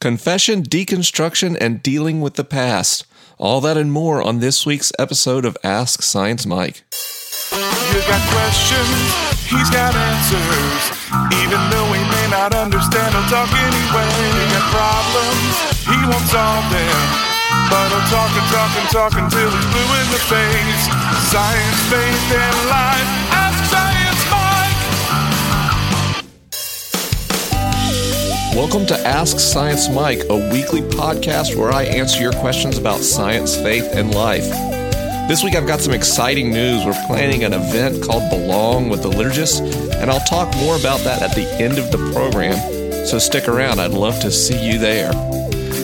confession, deconstruction, and dealing with the past. All that and more on this week's episode of Ask Science Mike. You got questions, he's got answers. Even though he may not understand, he'll talk anyway. You got problems, he won't solve them. But he'll talk and talk and talk until he's blue in the face. Science, faith, and life. Welcome to Ask Science Mike, a weekly podcast where I answer your questions about science, faith, and life. This week I've got some exciting news. We're planning an event called Belong with the Liturgists, and I'll talk more about that at the end of the program. So stick around, I'd love to see you there.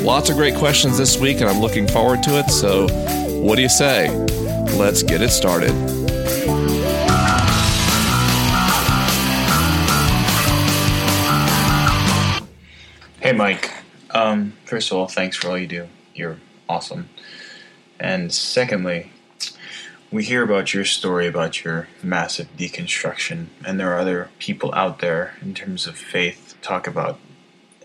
Lots of great questions this week, and I'm looking forward to it. So, what do you say? Let's get it started. Hey, Mike. Um, first of all, thanks for all you do. You're awesome. And secondly, we hear about your story about your massive deconstruction, and there are other people out there in terms of faith talk about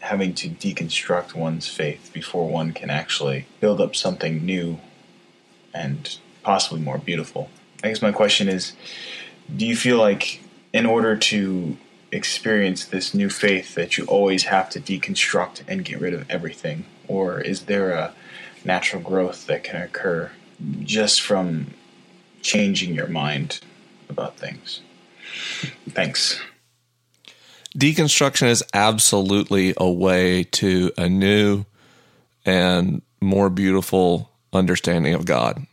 having to deconstruct one's faith before one can actually build up something new and possibly more beautiful. I guess my question is do you feel like in order to experience this new faith that you always have to deconstruct and get rid of everything? Or is there a natural growth that can occur just from changing your mind about things? Thanks. Deconstruction is absolutely a way to a new and more beautiful understanding of God.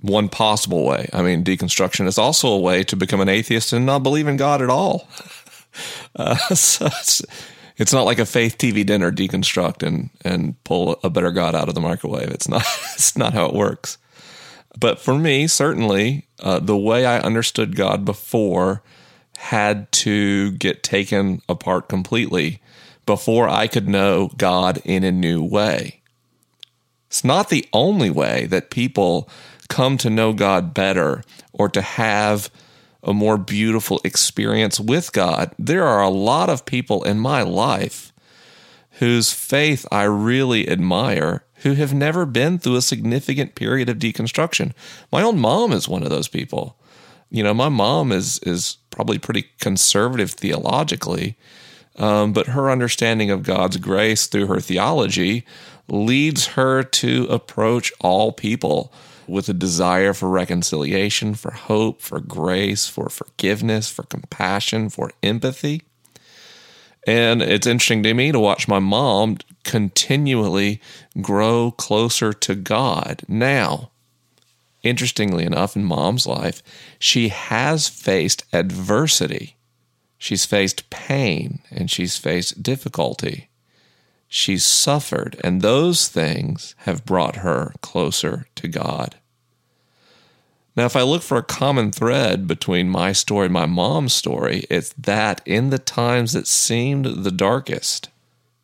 One possible way. I mean, deconstruction is also a way to become an atheist and not believe in God at all. Uh, so it's, it's not like a faith TV dinner deconstruct and and pull a better God out of the microwave. It's not. It's not how it works. But for me, certainly, uh, the way I understood God before had to get taken apart completely before I could know God in a new way. It's not the only way that people come to know God better or to have a more beautiful experience with God. There are a lot of people in my life whose faith I really admire who have never been through a significant period of deconstruction. My own mom is one of those people. You know, my mom is is probably pretty conservative theologically, um, but her understanding of God's grace through her theology leads her to approach all people with a desire for reconciliation, for hope, for grace, for forgiveness, for compassion, for empathy. And it's interesting to me to watch my mom continually grow closer to God. Now, interestingly enough, in mom's life, she has faced adversity. She's faced pain and she's faced difficulty. She's suffered, and those things have brought her closer to God. Now, if I look for a common thread between my story and my mom's story, it's that in the times that seemed the darkest,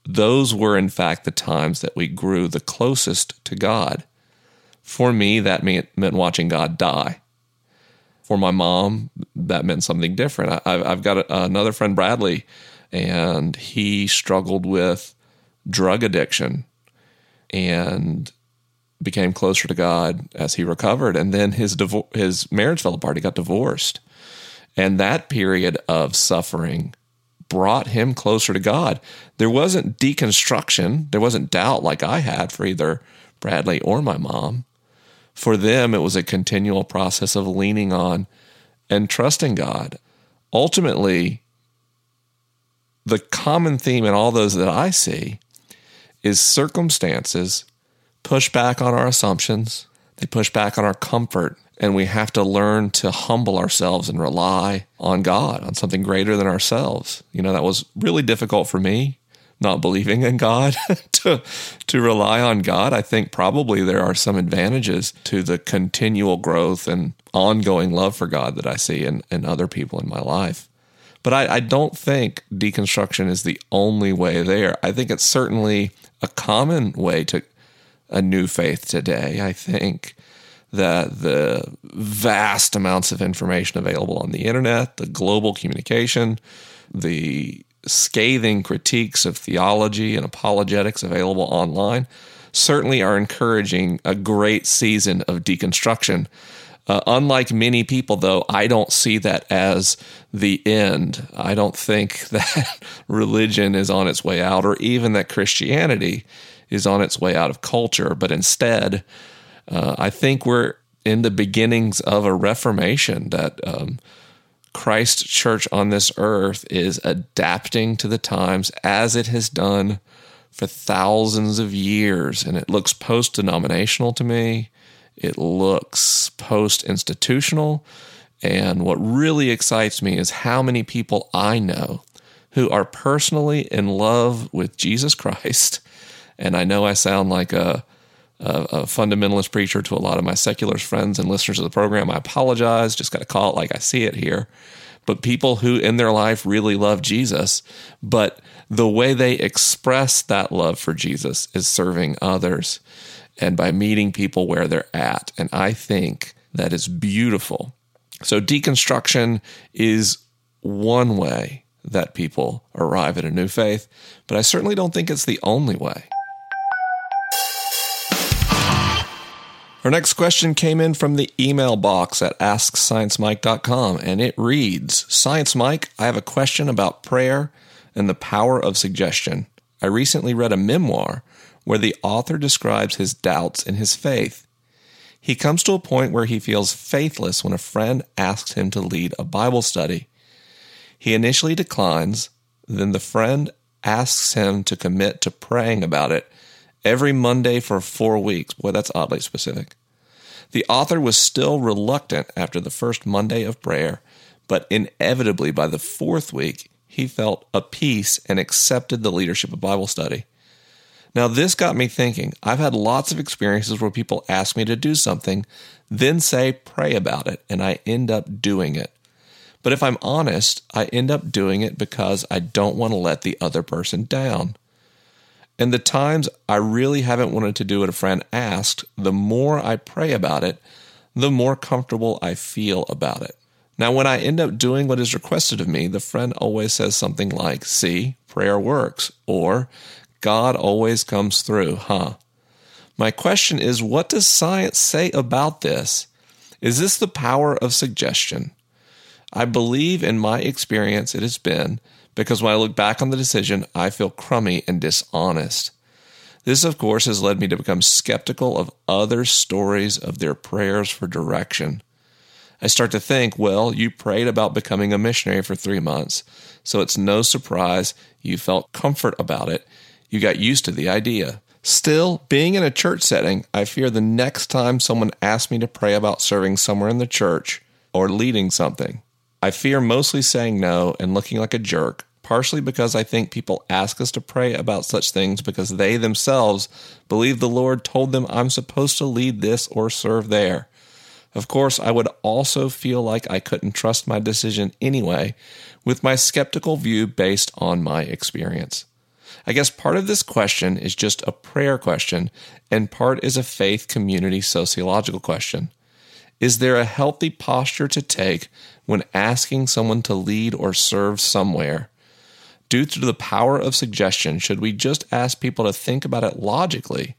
those were in fact the times that we grew the closest to God. For me, that meant, watching God die. For my mom, that meant something different. I, have got another friend, Bradley, and he struggled with drug addiction and became closer to God as he recovered. And then his divor- his marriage fell apart. He got divorced, and that period of suffering brought him closer to God. There wasn't deconstruction. There wasn't doubt like I had for either Bradley or my mom. For them, it was a continual process of leaning on and trusting God. Ultimately, the common theme in all those that I see is circumstances push back on our assumptions, they push back on our comfort, and we have to learn to humble ourselves and rely on God, on something greater than ourselves. You know, that was really difficult for me, not believing in God, to, to rely on God. I think probably there are some advantages to the continual growth and ongoing love for God that I see in, in other people in my life. But I, I don't think deconstruction is the only way there. I think it's certainly a common way to a new faith today. I think that the vast amounts of information available on the internet, the global communication, the scathing critiques of theology and apologetics available online certainly are encouraging a great season of deconstruction. Uh, unlike many people, though, I don't see that as the end. I don't think that religion is on its way out or even that Christianity is on its way out of culture, but instead, uh, I think we're in the beginnings of a reformation that um, Christ Church on this earth is adapting to the times as it has done for thousands of years. And it looks post denominational to me, it looks post institutional. And what really excites me is how many people I know who are personally in love with Jesus Christ. And I know I sound like a, a, a fundamentalist preacher to a lot of my secular friends and listeners of the program. I apologize. Just got to call it like I see it here. But people who in their life really love Jesus, but the way they express that love for Jesus is serving others and by meeting people where they're at. And I think that is beautiful. So, deconstruction is one way that people arrive at a new faith, but I certainly don't think it's the only way. Our next question came in from the email box at AskScienceMike.com, and it reads Science Mike, I have a question about prayer and the power of suggestion. I recently read a memoir where the author describes his doubts in his faith. He comes to a point where he feels faithless when a friend asks him to lead a Bible study. He initially declines, then the friend asks him to commit to praying about it every Monday for four weeks. Boy, that's oddly specific. The author was still reluctant after the first Monday of prayer, but inevitably by the fourth week, he felt a peace and accepted the leadership of Bible study. Now, this got me thinking. I've had lots of experiences where people ask me to do something, then say, pray about it, and I end up doing it. But if I'm honest, I end up doing it because I don't want to let the other person down. And the times I really haven't wanted to do what a friend asked, the more I pray about it, the more comfortable I feel about it. Now, when I end up doing what is requested of me, the friend always says something like, See, prayer works, or God always comes through, huh? My question is, what does science say about this? Is this the power of suggestion? I believe in my experience it has been because when I look back on the decision, I feel crummy and dishonest. This, of course, has led me to become skeptical of other stories of their prayers for direction. I start to think, well, you prayed about becoming a missionary for three months, so it's no surprise you felt comfort about it. You got used to the idea. Still, being in a church setting, I fear the next time someone asks me to pray about serving somewhere in the church or leading something, I fear mostly saying no and looking like a jerk, partially because I think people ask us to pray about such things because they themselves believe the Lord told them I'm supposed to lead this or serve there. Of course, I would also feel like I couldn't trust my decision anyway, with my skeptical view based on my experience. I guess part of this question is just a prayer question, and part is a faith community sociological question. Is there a healthy posture to take when asking someone to lead or serve somewhere? Due to the power of suggestion, should we just ask people to think about it logically,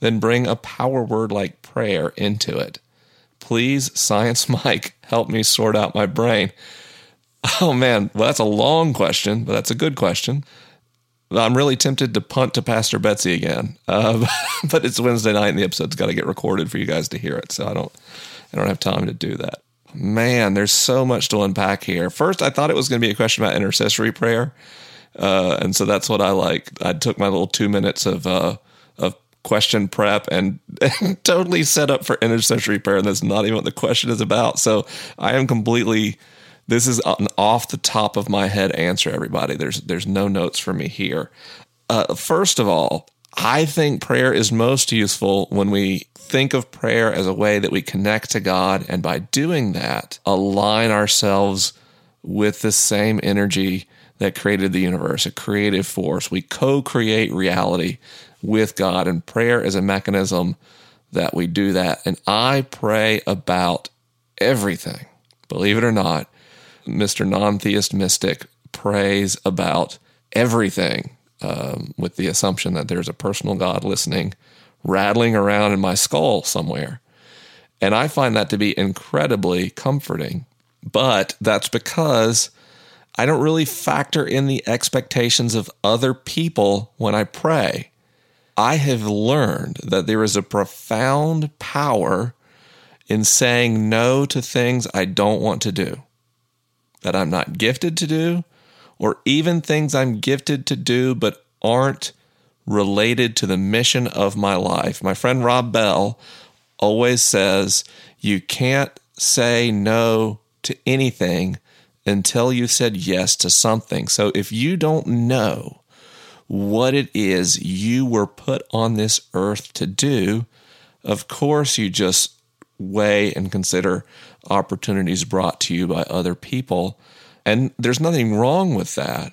then bring a power word like prayer into it? Please, Science Mike, help me sort out my brain. Oh man, well, that's a long question, but that's a good question. I'm really tempted to punt to Pastor Betsy again, uh, but it's Wednesday night and the episode's got to get recorded for you guys to hear it, so I don't, I don't have time to do that. Man, there's so much to unpack here. First, I thought it was going to be a question about intercessory prayer, uh, and so that's what I like. I took my little two minutes of uh, of question prep and, and totally set up for intercessory prayer. And that's not even what the question is about. So I am completely, this is an off the top of my head answer, everybody. There's, there's no notes for me here. Uh, first of all, I think prayer is most useful when we think of prayer as a way that we connect to God. And by doing that, align ourselves with the same energy that created the universe, a creative force. We co create reality with God, and prayer is a mechanism that we do that. And I pray about everything. Believe it or not, Mr. Non Theist Mystic prays about everything um, with the assumption that there's a personal God listening, rattling around in my skull somewhere. And I find that to be incredibly comforting. But that's because I don't really factor in the expectations of other people when I pray. I have learned that there is a profound power in saying no to things I don't want to do, that I'm not gifted to do, or even things I'm gifted to do but aren't related to the mission of my life. My friend Rob Bell always says you can't say no to anything until you've said yes to something. So if you don't know what it is you were put on this earth to do, of course you just weigh and consider opportunities brought to you by other people. And there's nothing wrong with that.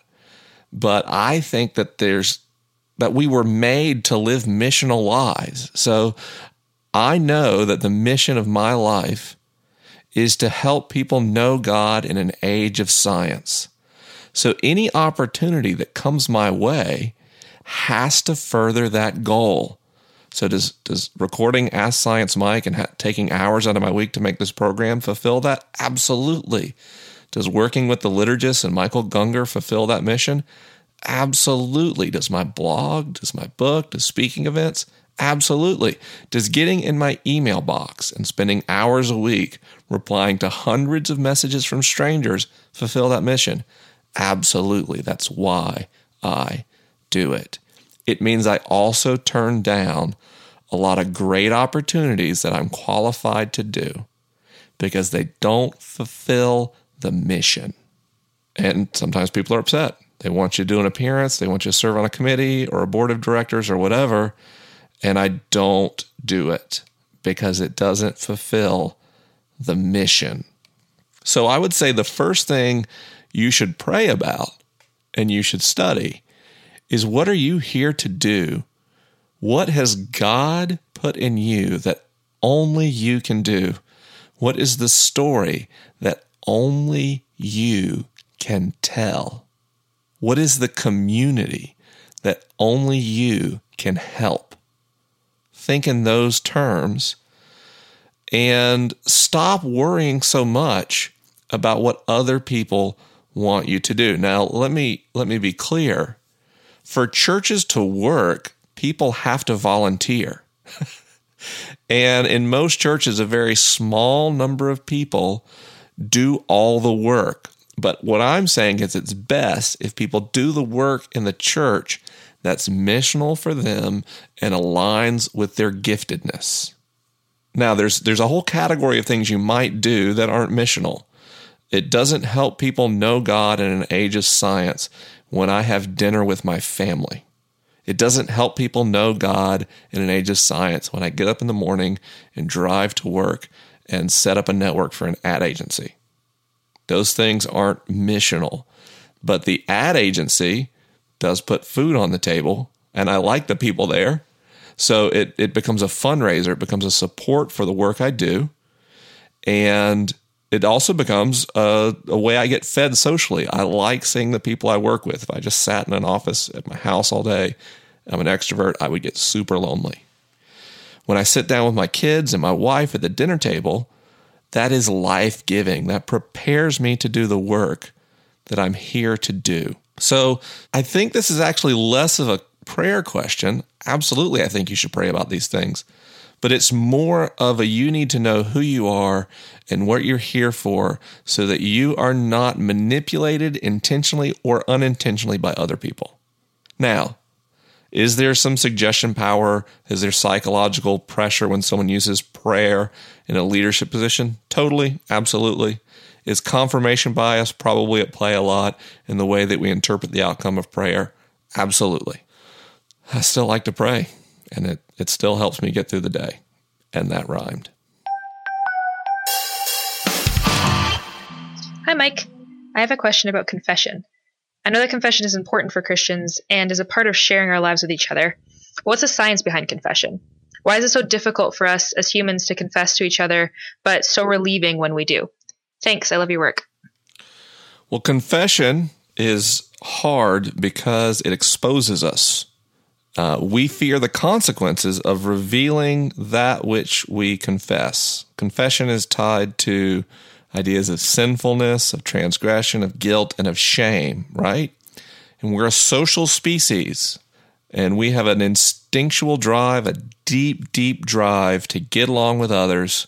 But I think that there's that we were made to live missional lives. So I know that the mission of my life is to help people know God in an age of science. So any opportunity that comes my way has to further that goal. So does does recording Ask Science Mike and ha- taking hours out of my week to make this program fulfill that? Absolutely. Does working with the liturgist and Michael Gungor fulfill that mission? Absolutely. Does my blog, does my book, does speaking events? Absolutely. Does getting in my email box and spending hours a week replying to hundreds of messages from strangers fulfill that mission? Absolutely. That's why I do it. It means I also turn down a lot of great opportunities that I'm qualified to do because they don't fulfill the mission. And sometimes people are upset. They want you to do an appearance, they want you to serve on a committee or a board of directors or whatever and I don't do it because it doesn't fulfill the mission. So I would say the first thing you should pray about and you should study is what are you here to do? What has God put in you that only you can do? What is the story that only you can tell? What is the community that only you can help? think in those terms and stop worrying so much about what other people want you to do. Now, let me let me be clear. For churches to work, people have to volunteer. and in most churches a very small number of people do all the work. But what I'm saying is it's best if people do the work in the church that's missional for them and aligns with their giftedness. Now, there's there's a whole category of things you might do that aren't missional. It doesn't help people know God in an age of science when I have dinner with my family. It doesn't help people know God in an age of science when I get up in the morning and drive to work and set up a network for an ad agency. Those things aren't missional. But the ad agency does put food on the table, and I like the people there. So it, it becomes a fundraiser, it becomes a support for the work I do. And it also becomes a, a, way I get fed socially. I like seeing the people I work with. If I just sat in an office at my house all day, I'm an extrovert, I would get super lonely. When I sit down with my kids and my wife at the dinner table, that is life giving. That prepares me to do the work that I'm here to do. So I think this is actually less of a prayer question. Absolutely, I think you should pray about these things. But it's more of a you need to know who you are and what you're here for so that you are not manipulated intentionally or unintentionally by other people. Now, is there some suggestion power? Is there psychological pressure when someone uses prayer in a leadership position? Totally, absolutely. Is confirmation bias probably at play a lot in the way that we interpret the outcome of prayer? Absolutely. I still like to pray, and it, it still helps me get through the day. And that rhymed. Hi, Mike. I have a question about confession. I know that confession is important for Christians and is a part of sharing our lives with each other. But What's the science behind confession? Why is it so difficult for us as humans to confess to each other, but so relieving when we do? Thanks. I love your work. Well, confession is hard because it exposes us. Uh, we fear the consequences of revealing that which we confess. Confession is tied to ideas of sinfulness, of transgression, of guilt, and of shame, right? And we're a social species, and we have an instinctual drive, a deep, deep drive to get along with others,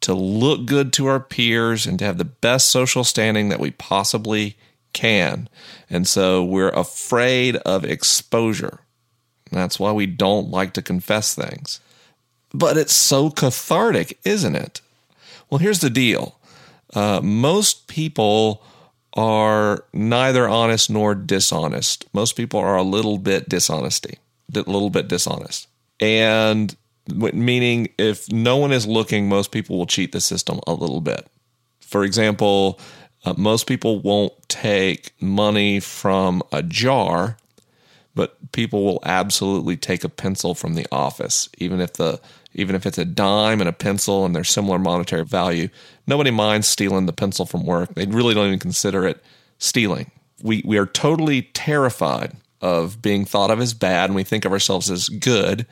to look good to our peers, and to have the best social standing that we possibly can. And so we're afraid of exposure. That's why we don't like to confess things. But it's so cathartic, isn't it? Well, here's the deal uh, most people are neither honest nor dishonest. Most people are a little bit dishonesty, a little bit dishonest. And meaning if no one is looking, most people will cheat the system a little bit. For example, uh, most people won't take money from a jar but people will absolutely take a pencil from the office, even if the even if it's a dime and a pencil and they're similar monetary value. Nobody minds stealing the pencil from work. They really don't even consider it stealing. We we are totally terrified of being thought of as bad and we think of ourselves as good.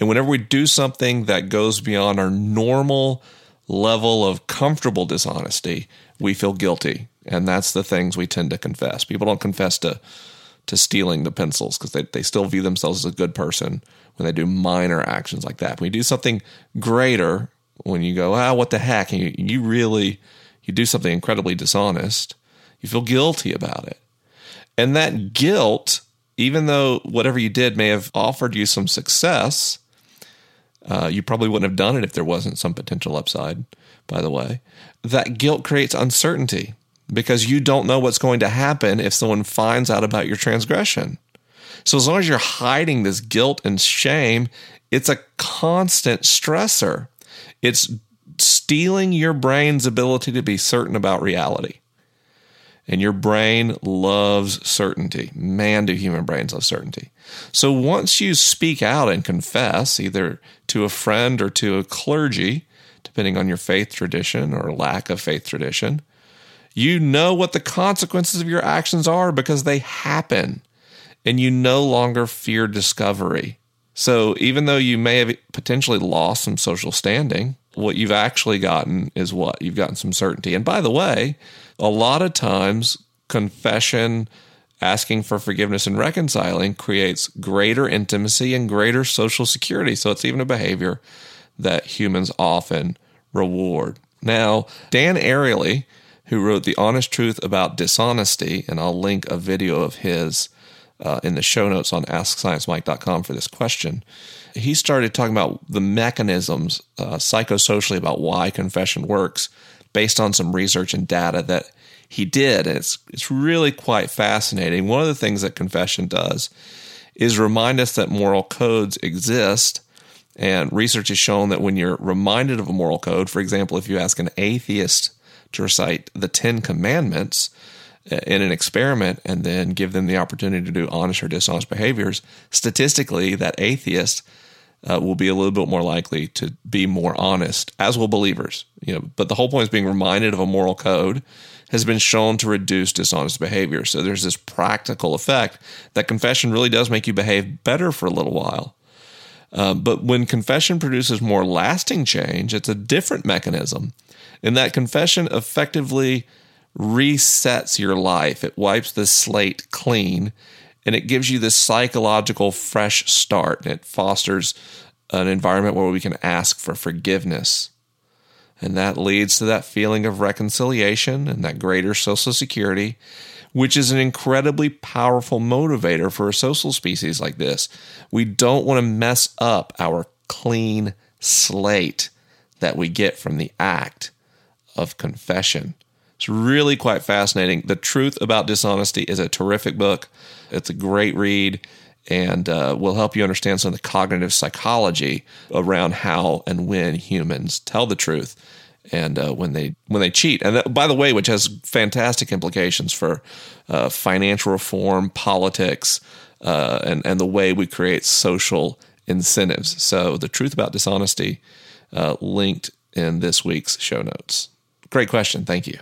And whenever we do something that goes beyond our normal level of comfortable dishonesty, we feel guilty. And that's the things we tend to confess. People don't confess to to stealing the pencils because they, they still view themselves as a good person when they do minor actions like that. When you do something greater, when you go, ah, what the heck, and you, you really you do something incredibly dishonest, you feel guilty about it. And that guilt, even though whatever you did may have offered you some success, uh, you probably wouldn't have done it if there wasn't some potential upside, by the way. That guilt creates uncertainty because you don't know what's going to happen if someone finds out about your transgression. So as long as you're hiding this guilt and shame, it's a constant stressor. It's stealing your brain's ability to be certain about reality. And your brain loves certainty. Man, do human brains love certainty. So once you speak out and confess, either to a friend or to a clergy, depending on your faith tradition or lack of faith tradition, you know what the consequences of your actions are because they happen, and you no longer fear discovery. So, even though you may have potentially lost some social standing, what you've actually gotten is what? You've gotten some certainty. And by the way, a lot of times, confession, asking for forgiveness, and reconciling creates greater intimacy and greater social security. So, it's even a behavior that humans often reward. Now, Dan Ariely who wrote The Honest Truth About Dishonesty, and I'll link a video of his uh, in the show notes on AskScienceMike.com for this question. He started talking about the mechanisms uh, psychosocially about why confession works based on some research and data that he did. And it's, it's really quite fascinating. One of the things that confession does is remind us that moral codes exist. And research has shown that when you're reminded of a moral code, for example, if you ask an atheist to recite the Ten Commandments uh, in an experiment and then give them the opportunity to do honest or dishonest behaviors, statistically, that atheist uh, will be a little bit more likely to be more honest, as will believers. You know, but the whole point is being reminded of a moral code has been shown to reduce dishonest behavior. So there's this practical effect that confession really does make you behave better for a little while. Uh, but when confession produces more lasting change, it's a different mechanism and that confession effectively resets your life. It wipes the slate clean and it gives you this psychological fresh start. And it fosters an environment where we can ask for forgiveness. And that leads to that feeling of reconciliation and that greater social security, which is an incredibly powerful motivator for a social species like this. We don't want to mess up our clean slate that we get from the act of confession. It's really quite fascinating. The Truth About Dishonesty is a terrific book. It's a great read and uh, will help you understand some of the cognitive psychology around how and when humans tell the truth and uh, when they when they cheat. And that, by the way, which has fantastic implications for uh, financial reform, politics, uh, and and the way we create social incentives. So, the truth about dishonesty uh, linked in this week's show notes. Great question. Thank you.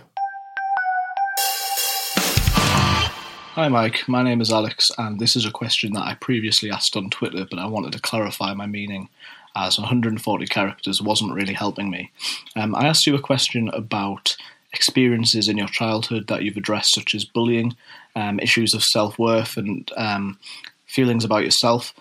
Hi, Mike. My name is Alex, and this is a question that I previously asked on Twitter, but I wanted to clarify my meaning as 140 characters wasn't really helping me. Um, I asked you a question about experiences in your childhood that you've addressed, such as bullying, um, issues of self worth, and um, feelings about yourself.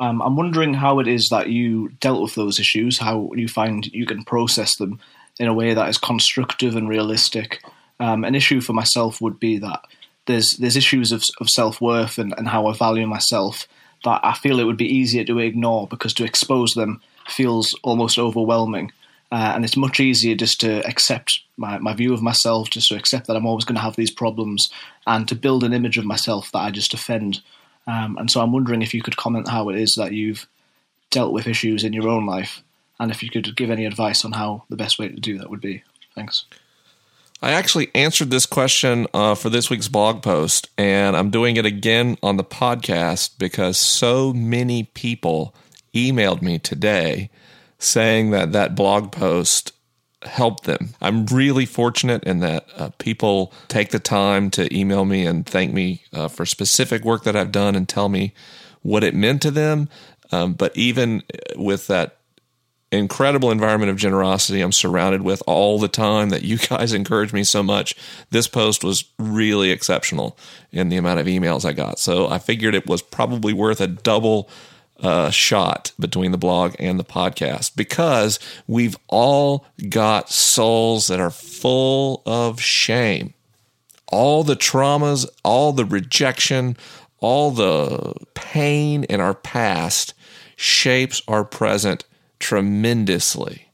Um, I'm wondering how it is that you dealt with those issues, how you find you can process them in a way that is constructive and realistic. Um, an issue for myself would be that there's there's issues of, of self worth and, and how I value myself that I feel it would be easier to ignore because to expose them feels almost overwhelming. Uh, and it's much easier just to accept my, my view of myself, just to accept that I'm always going to have these problems, and to build an image of myself that I just defend. Um, and so I'm wondering if you could comment how it is that you've dealt with issues in your own life, and if you could give any advice on how the best way to do that would be. Thanks. I actually answered this question uh, for this week's blog post, and I'm doing it again on the podcast because so many people emailed me today saying that that blog post helped them. I'm really fortunate in that uh, people take the time to email me and thank me uh, for specific work that I've done and tell me what it meant to them. Um, but even with that incredible environment of generosity I'm surrounded with all the time that you guys encourage me so much. This post was really exceptional in the amount of emails I got. So I figured it was probably worth a double uh, shot between the blog and the podcast because we've all got souls that are full of shame. All the traumas, all the rejection, all the pain in our past shapes our present tremendously,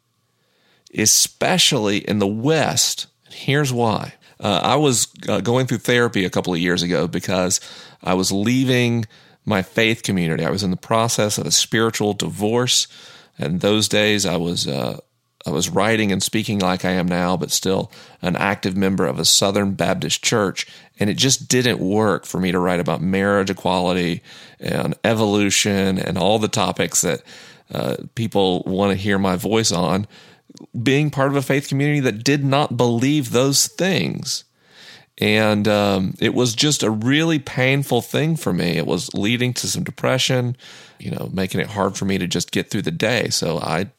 especially in the West. Here's why. Uh, I was uh, going through therapy a couple of years ago because I was leaving my faith community. I was in the process of a spiritual divorce, and those days I was uh, I was writing and speaking like I am now, but still an active member of a Southern Baptist church. And it just didn't work for me to write about marriage equality and evolution and all the topics that uh, people want to hear my voice on, being part of a faith community that did not believe those things. And um, it was just a really painful thing for me. It was leading to some depression, you know, making it hard for me to just get through the day. So I,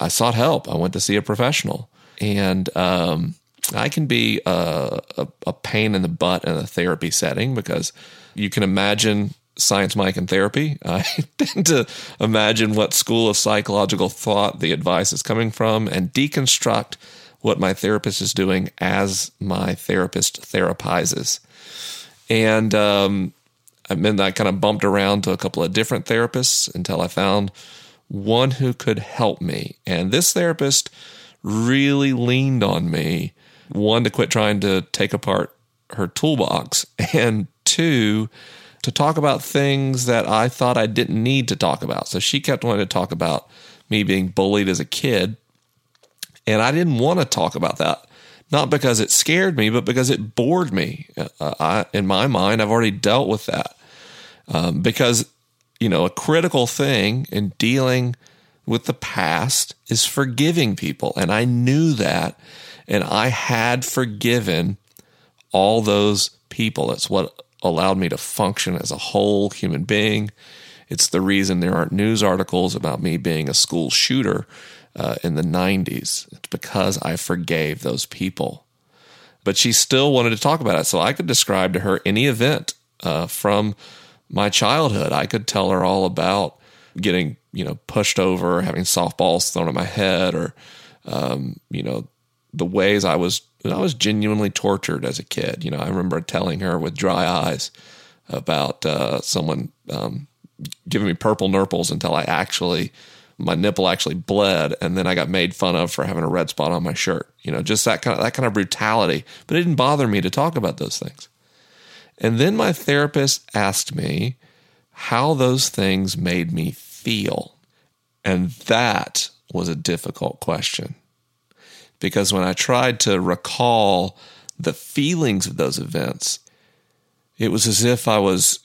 I sought help. I went to see a professional, and um, I can be a, a, a pain in the butt in a therapy setting because you can imagine Science Mike and therapy. I tend to imagine what school of psychological thought the advice is coming from and deconstruct what my therapist is doing as my therapist therapizes. And um, I mean, I kind of bumped around to a couple of different therapists until I found one who could help me. And this therapist really leaned on me one, to quit trying to take apart her toolbox, and two, to talk about things that I thought I didn't need to talk about. So she kept wanting to talk about me being bullied as a kid. And I didn't want to talk about that. Not because it scared me, but because it bored me. Uh, I, in my mind, I've already dealt with that. Um, because, you know, a critical thing in dealing with the past is forgiving people. And I knew that. And I had forgiven all those people. That's what allowed me to function as a whole human being. It's the reason there aren't news articles about me being a school shooter uh, in the 90s. It's because I forgave those people. But she still wanted to talk about it. So I could describe to her any event uh, from my childhood. I could tell her all about getting, you know, pushed over, having softballs thrown at my head, or, um, you know, the ways I was I was genuinely tortured as a kid. You know, I remember telling her with dry eyes about uh, someone um, giving me purple nurples until I actually my nipple actually bled, and then I got made fun of for having a red spot on my shirt. You know, just that kind of that kind of brutality. But it didn't bother me to talk about those things. And then my therapist asked me how those things made me feel, and that was a difficult question because when I tried to recall the feelings of those events, it was as if I was.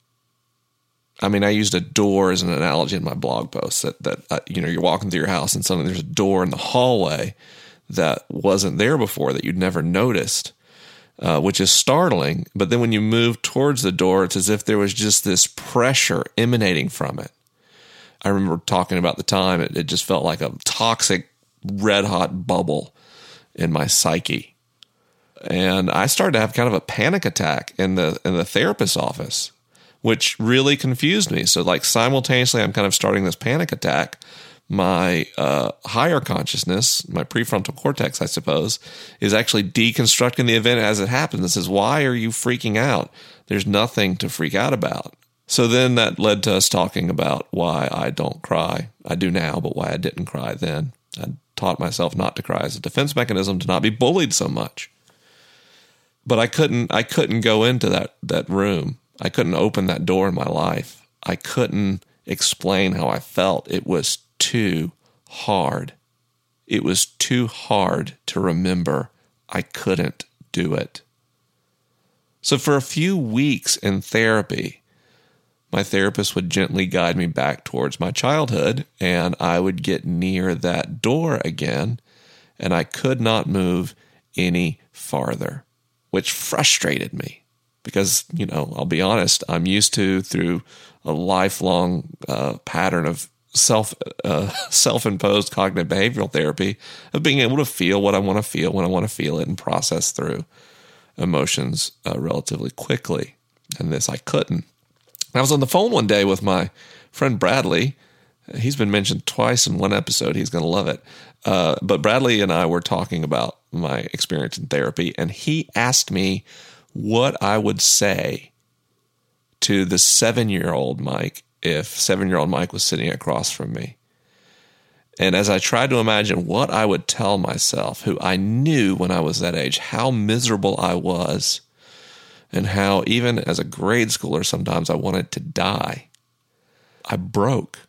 I mean, I used a door as an analogy in my blog post that that uh, you know you're walking through your house and suddenly there's a door in the hallway that wasn't there before that you'd never noticed. uh, which is startling. But then when you move towards the door, it's as if there was just this pressure emanating from it. I remember talking about the time, it, it just felt like a toxic, red hot bubble in my psyche. And I started to have kind of a panic attack in the in the therapist's office, which really confused me. So like simultaneously I'm kind of starting this panic attack my uh, higher consciousness, my prefrontal cortex, I suppose, is actually deconstructing the event as it happens. It says, Why are you freaking out? There's nothing to freak out about. So then that led to us talking about why I don't cry. I do now, but why I didn't cry then. I taught myself not to cry as a defense mechanism to not be bullied so much. But I couldn't I couldn't go into that that room. I couldn't open that door in my life. I couldn't explain how I felt. It was too hard. It was too hard to remember. I couldn't do it. So, for a few weeks in therapy, my therapist would gently guide me back towards my childhood, and I would get near that door again, and I could not move any farther, which frustrated me because, you know, I'll be honest, I'm used to through a lifelong uh, pattern of self uh, self imposed cognitive behavioral therapy of being able to feel what I want to feel when I want to feel it and process through emotions uh, relatively quickly. And this I couldn't. I was on the phone one day with my friend Bradley. He's been mentioned twice in one episode. He's going to love it. Uh, but Bradley and I were talking about my experience in therapy, and he asked me what I would say to the seven year old Mike if seven year old Mike was sitting across from me. And as I tried to imagine what I would tell myself, who I knew when I was that age, how miserable I was, and how even as a grade schooler, sometimes I wanted to die, I broke.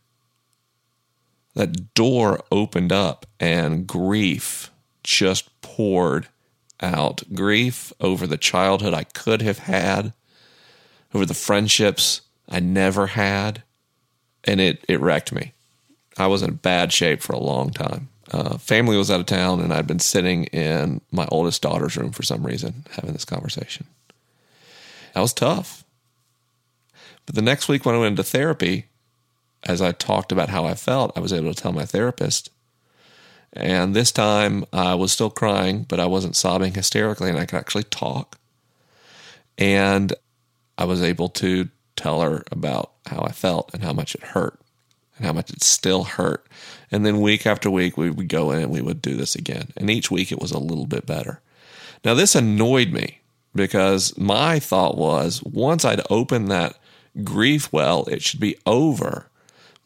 That door opened up and grief just poured out. Grief over the childhood I could have had, over the friendships I never had, and it it wrecked me. I was in bad shape for a long time. Uh, family was out of town, and I'd been sitting in my oldest daughter's room for some reason, having this conversation. That was tough. But the next week when I went into therapy, as I talked about how I felt, I was able to tell my therapist. And this time I was still crying, but I wasn't sobbing hysterically, and I could actually talk. And I was able to tell her about how I felt and how much it hurt and how much it still hurt. And then week after week, we would go in and we would do this again. And each week it was a little bit better. Now, this annoyed me because my thought was once I'd opened that grief well, it should be over,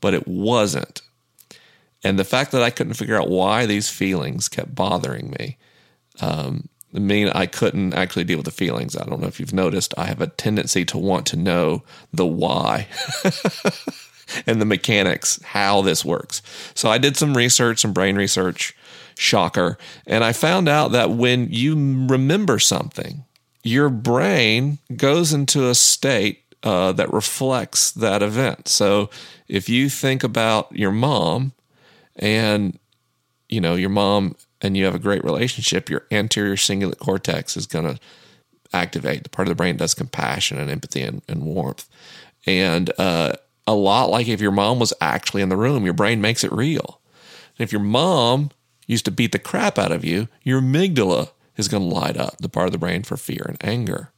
but it wasn't. And the fact that I couldn't figure out why these feelings kept bothering me um, mean I couldn't actually deal with the feelings. I don't know if you've noticed, I have a tendency to want to know the why and the mechanics, how this works. So I did some research, some brain research, shocker, and I found out that when you remember something, your brain goes into a state uh, that reflects that event. So if you think about your mom and you know your mom and you have a great relationship, your anterior cingulate cortex is going to activate the part of the brain that does compassion and empathy and, and warmth. And uh, a lot like if your mom was actually in the room, your brain makes it real. And if your mom used to beat the crap out of you, your amygdala is going to light up, the part of the brain for fear and anger.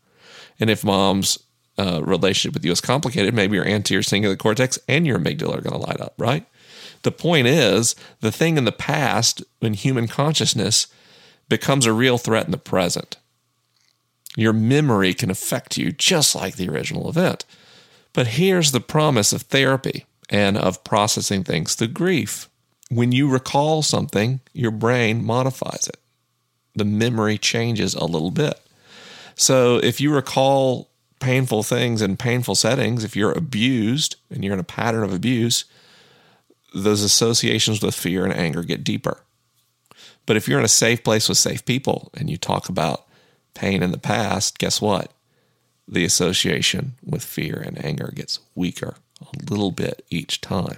And if mom's uh, relationship with you is complicated, maybe your anterior cingulate cortex and your amygdala are going to light up, right? The point is, the thing in the past in human consciousness becomes a real threat in the present. Your memory can affect you just like the original event. But here's the promise of therapy and of processing things through grief. When you recall something, your brain modifies it. The memory changes a little bit. So if you recall painful things in painful settings, if you're abused and you're in a pattern of abuse, those associations with fear and anger get deeper. But if you're in a safe place with safe people and you talk about pain in the past, guess what? The association with fear and anger gets weaker a little bit each time.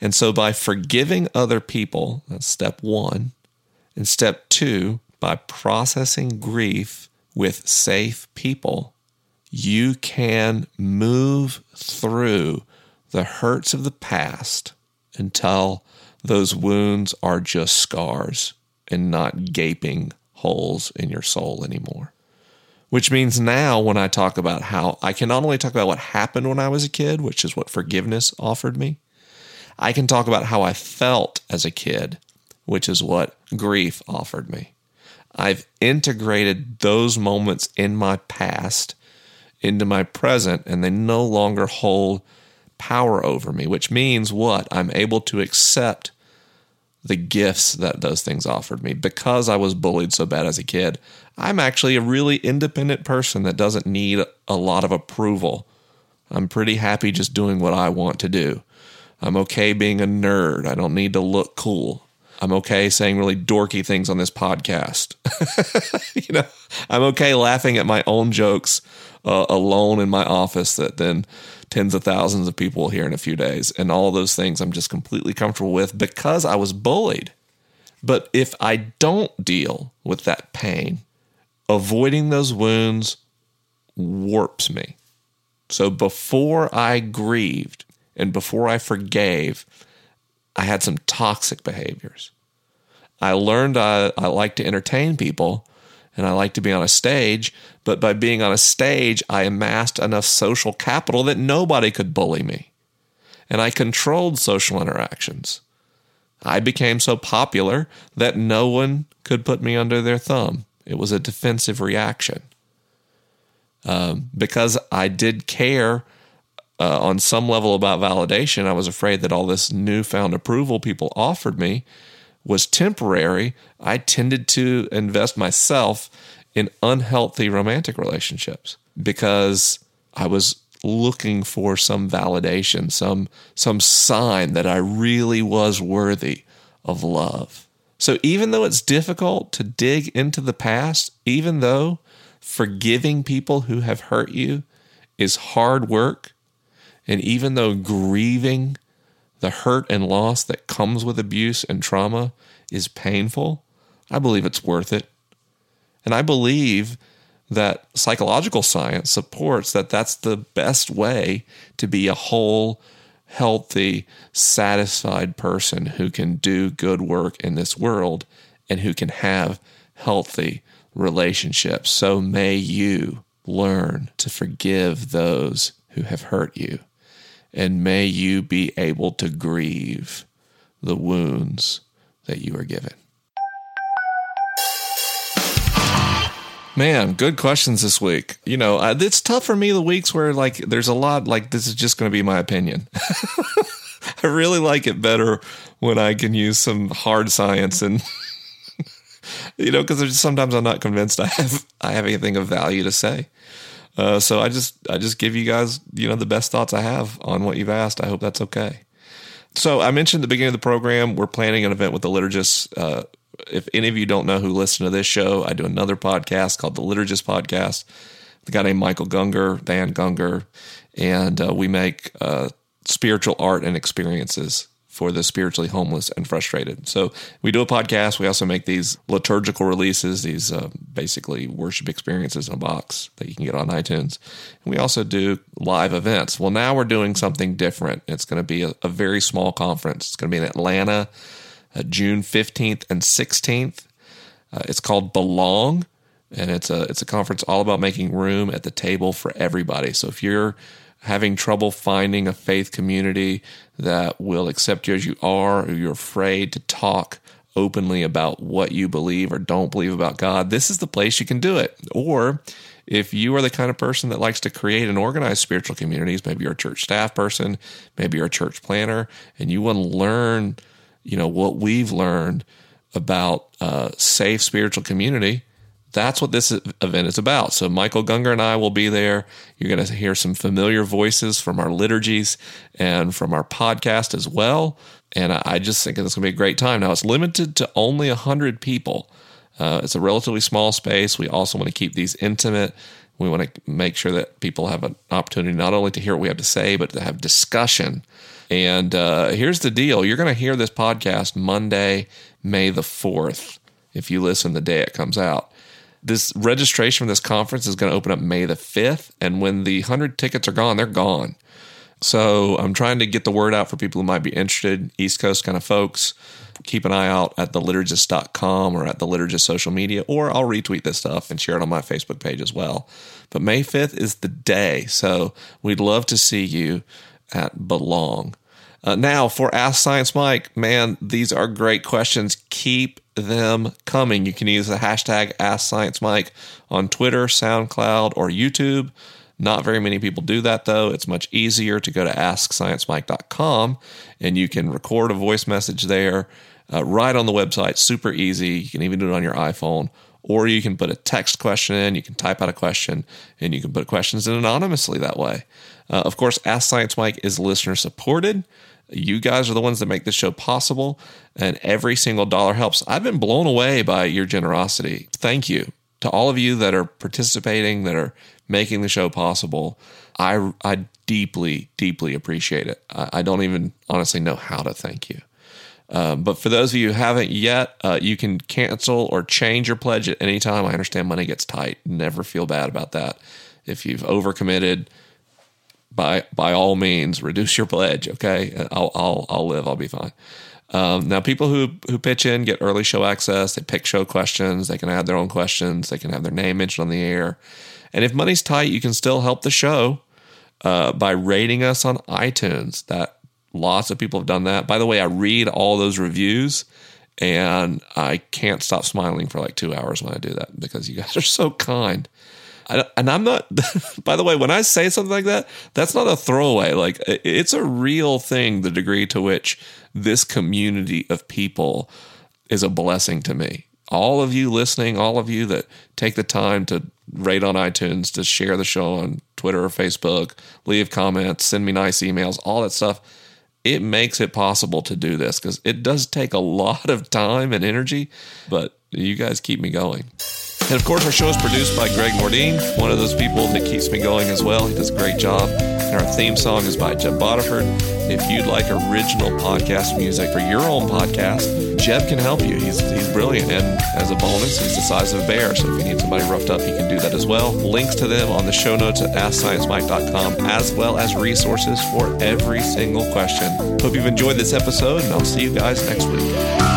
And so by forgiving other people, that's step one. And step two, by processing grief with safe people, you can move through the hurts of the past until those wounds are just scars and not gaping holes in your soul anymore. Which means now, when I talk about how I can not only talk about what happened when I was a kid, which is what forgiveness offered me, I can talk about how I felt as a kid, which is what grief offered me. I've integrated those moments in my past into my present, and they no longer hold power over me, which means what? I'm able to accept the gifts that those things offered me. Because I was bullied so bad as a kid, I'm actually a really independent person that doesn't need a lot of approval. I'm pretty happy just doing what I want to do. I'm okay being a nerd. I don't need to look cool. I'm okay saying really dorky things on this podcast. you know, I'm okay laughing at my own jokes uh, alone in my office that then tens of thousands of people will hear in a few days. And all those things I'm just completely comfortable with because I was bullied. But if I don't deal with that pain, avoiding those wounds warps me. So before I grieved and before I forgave, I had some toxic behaviors. I learned I, I like to entertain people and I like to be on a stage, but by being on a stage, I amassed enough social capital that nobody could bully me. And I controlled social interactions. I became so popular that no one could put me under their thumb. It was a defensive reaction. Um, because I did care uh, on some level about validation, I was afraid that all this newfound approval people offered me was temporary. I tended to invest myself in unhealthy romantic relationships because I was looking for some validation, some some sign that I really was worthy of love. So even though it's difficult to dig into the past, even though forgiving people who have hurt you is hard work, and even though grieving the hurt and loss that comes with abuse and trauma is painful, I believe it's worth it. And I believe that psychological science supports that that's the best way to be a whole, healthy, satisfied person who can do good work in this world and who can have healthy relationships. So may you learn to forgive those who have hurt you and may you be able to grieve the wounds that you are given. Man, good questions this week. You know, uh, it's tough for me the weeks where like there's a lot like this is just going to be my opinion. I really like it better when I can use some hard science and you know because sometimes I'm not convinced I have I have anything of value to say. Uh, so I just I just give you guys you know the best thoughts I have on what you've asked. I hope that's okay. So I mentioned at the beginning of the program we're planning an event with the liturgists. Uh, if any of you don't know who listen to this show, I do another podcast called the Liturgist Podcast. The guy named Michael Gungor, Van Gungor, and uh, we make uh, spiritual art and experiences for the spiritually homeless and frustrated. So we do a podcast. We also make these liturgical releases, these uh, basically worship experiences in a box that you can get on iTunes. And we also do live events. Well, now we're doing something different. It's going to be a, a, very small conference. It's going to be in Atlanta, uh, June 15th and 16th. Uh, it's called Belong. And it's a it's a conference all about making room at the table for everybody. So if you're having trouble finding a faith community that will accept you as you are, or you're afraid to talk openly about what you believe or don't believe about God, this is the place you can do it. Or if you are the kind of person that likes to create and organize spiritual communities, maybe you're a church staff person, maybe you're a church planner, and you want to learn, you know, what we've learned about uh, safe spiritual community, that's what this event is about. So Michael Gungor and I will be there. You're going to hear some familiar voices from our liturgies and from our podcast as well. And I just think it's going to be a great time. Now it's limited to only 100 people. Uh, it's a relatively small space. We also want to keep these intimate. We want to make sure that people have an opportunity not only to hear what we have to say, but to have discussion. And uh, here's the deal you're going to hear this podcast Monday, May the 4th, if you listen the day it comes out. This registration for this conference is going to open up May the 5th. And when the 100 tickets are gone, they're gone. So I'm trying to get the word out for people who might be interested, East Coast kind of folks. Keep an eye out at theliturgist.com or at the liturgist social media, or I'll retweet this stuff and share it on my Facebook page as well. But May 5th is the day. So we'd love to see you at Belong. Uh, now, for Ask Science Mike, man, these are great questions. Keep them coming. You can use the hashtag Ask Science Mike on Twitter, SoundCloud, or YouTube. Not very many people do that though. It's much easier to go to AskScienceMike.com and you can record a voice message there uh, right on the website. Super easy. You can even do it on your iPhone. Or you can put a text question in, you can type out a question, and you can put questions in anonymously that way. Uh, of course, Ask Science Mike is listener supported. You guys are the ones that make this show possible, and every single dollar helps. I've been blown away by your generosity. Thank you to all of you that are participating, that are making the show possible. I, I deeply, deeply appreciate it. I, I don't even honestly know how to thank you. Um, but for those of you who haven't yet, uh, you can cancel or change your pledge at any time. I understand money gets tight. Never feel bad about that. If you've overcommitted, by by all means, reduce your pledge. Okay, I'll I'll, I'll live. I'll be fine. Um, now, people who who pitch in get early show access. They pick show questions. They can add their own questions. They can have their name mentioned on the air. And if money's tight, you can still help the show uh, by rating us on iTunes. That lots of people have done that. By the way, I read all those reviews, and I can't stop smiling for like two hours when I do that because you guys are so kind. And I'm not. By the way, when I say something like that, that's not a throwaway. Like it's a real thing. The degree to which this community of people is a blessing to me. All of you listening, all of you that take the time to rate on iTunes, to share the show on Twitter or Facebook, leave comments, send me nice emails, all that stuff. It makes it possible to do this because it does take a lot of time and energy, but you guys keep me going. And of course, our show is produced by Gregg Nordin, one of those people that keeps me going as well. He does a great job. And our theme song is by Jeb Bodiford. If you'd like original podcast music for your own podcast, Jeb can help you. He's, he's brilliant. And as a bonus, he's the size of a bear. So if you need somebody roughed up, he can do that as well. Links to them on the show notes at AskScienceMike.com, as well as resources for every single question. Hope you've enjoyed this episode, and I'll see you guys next week.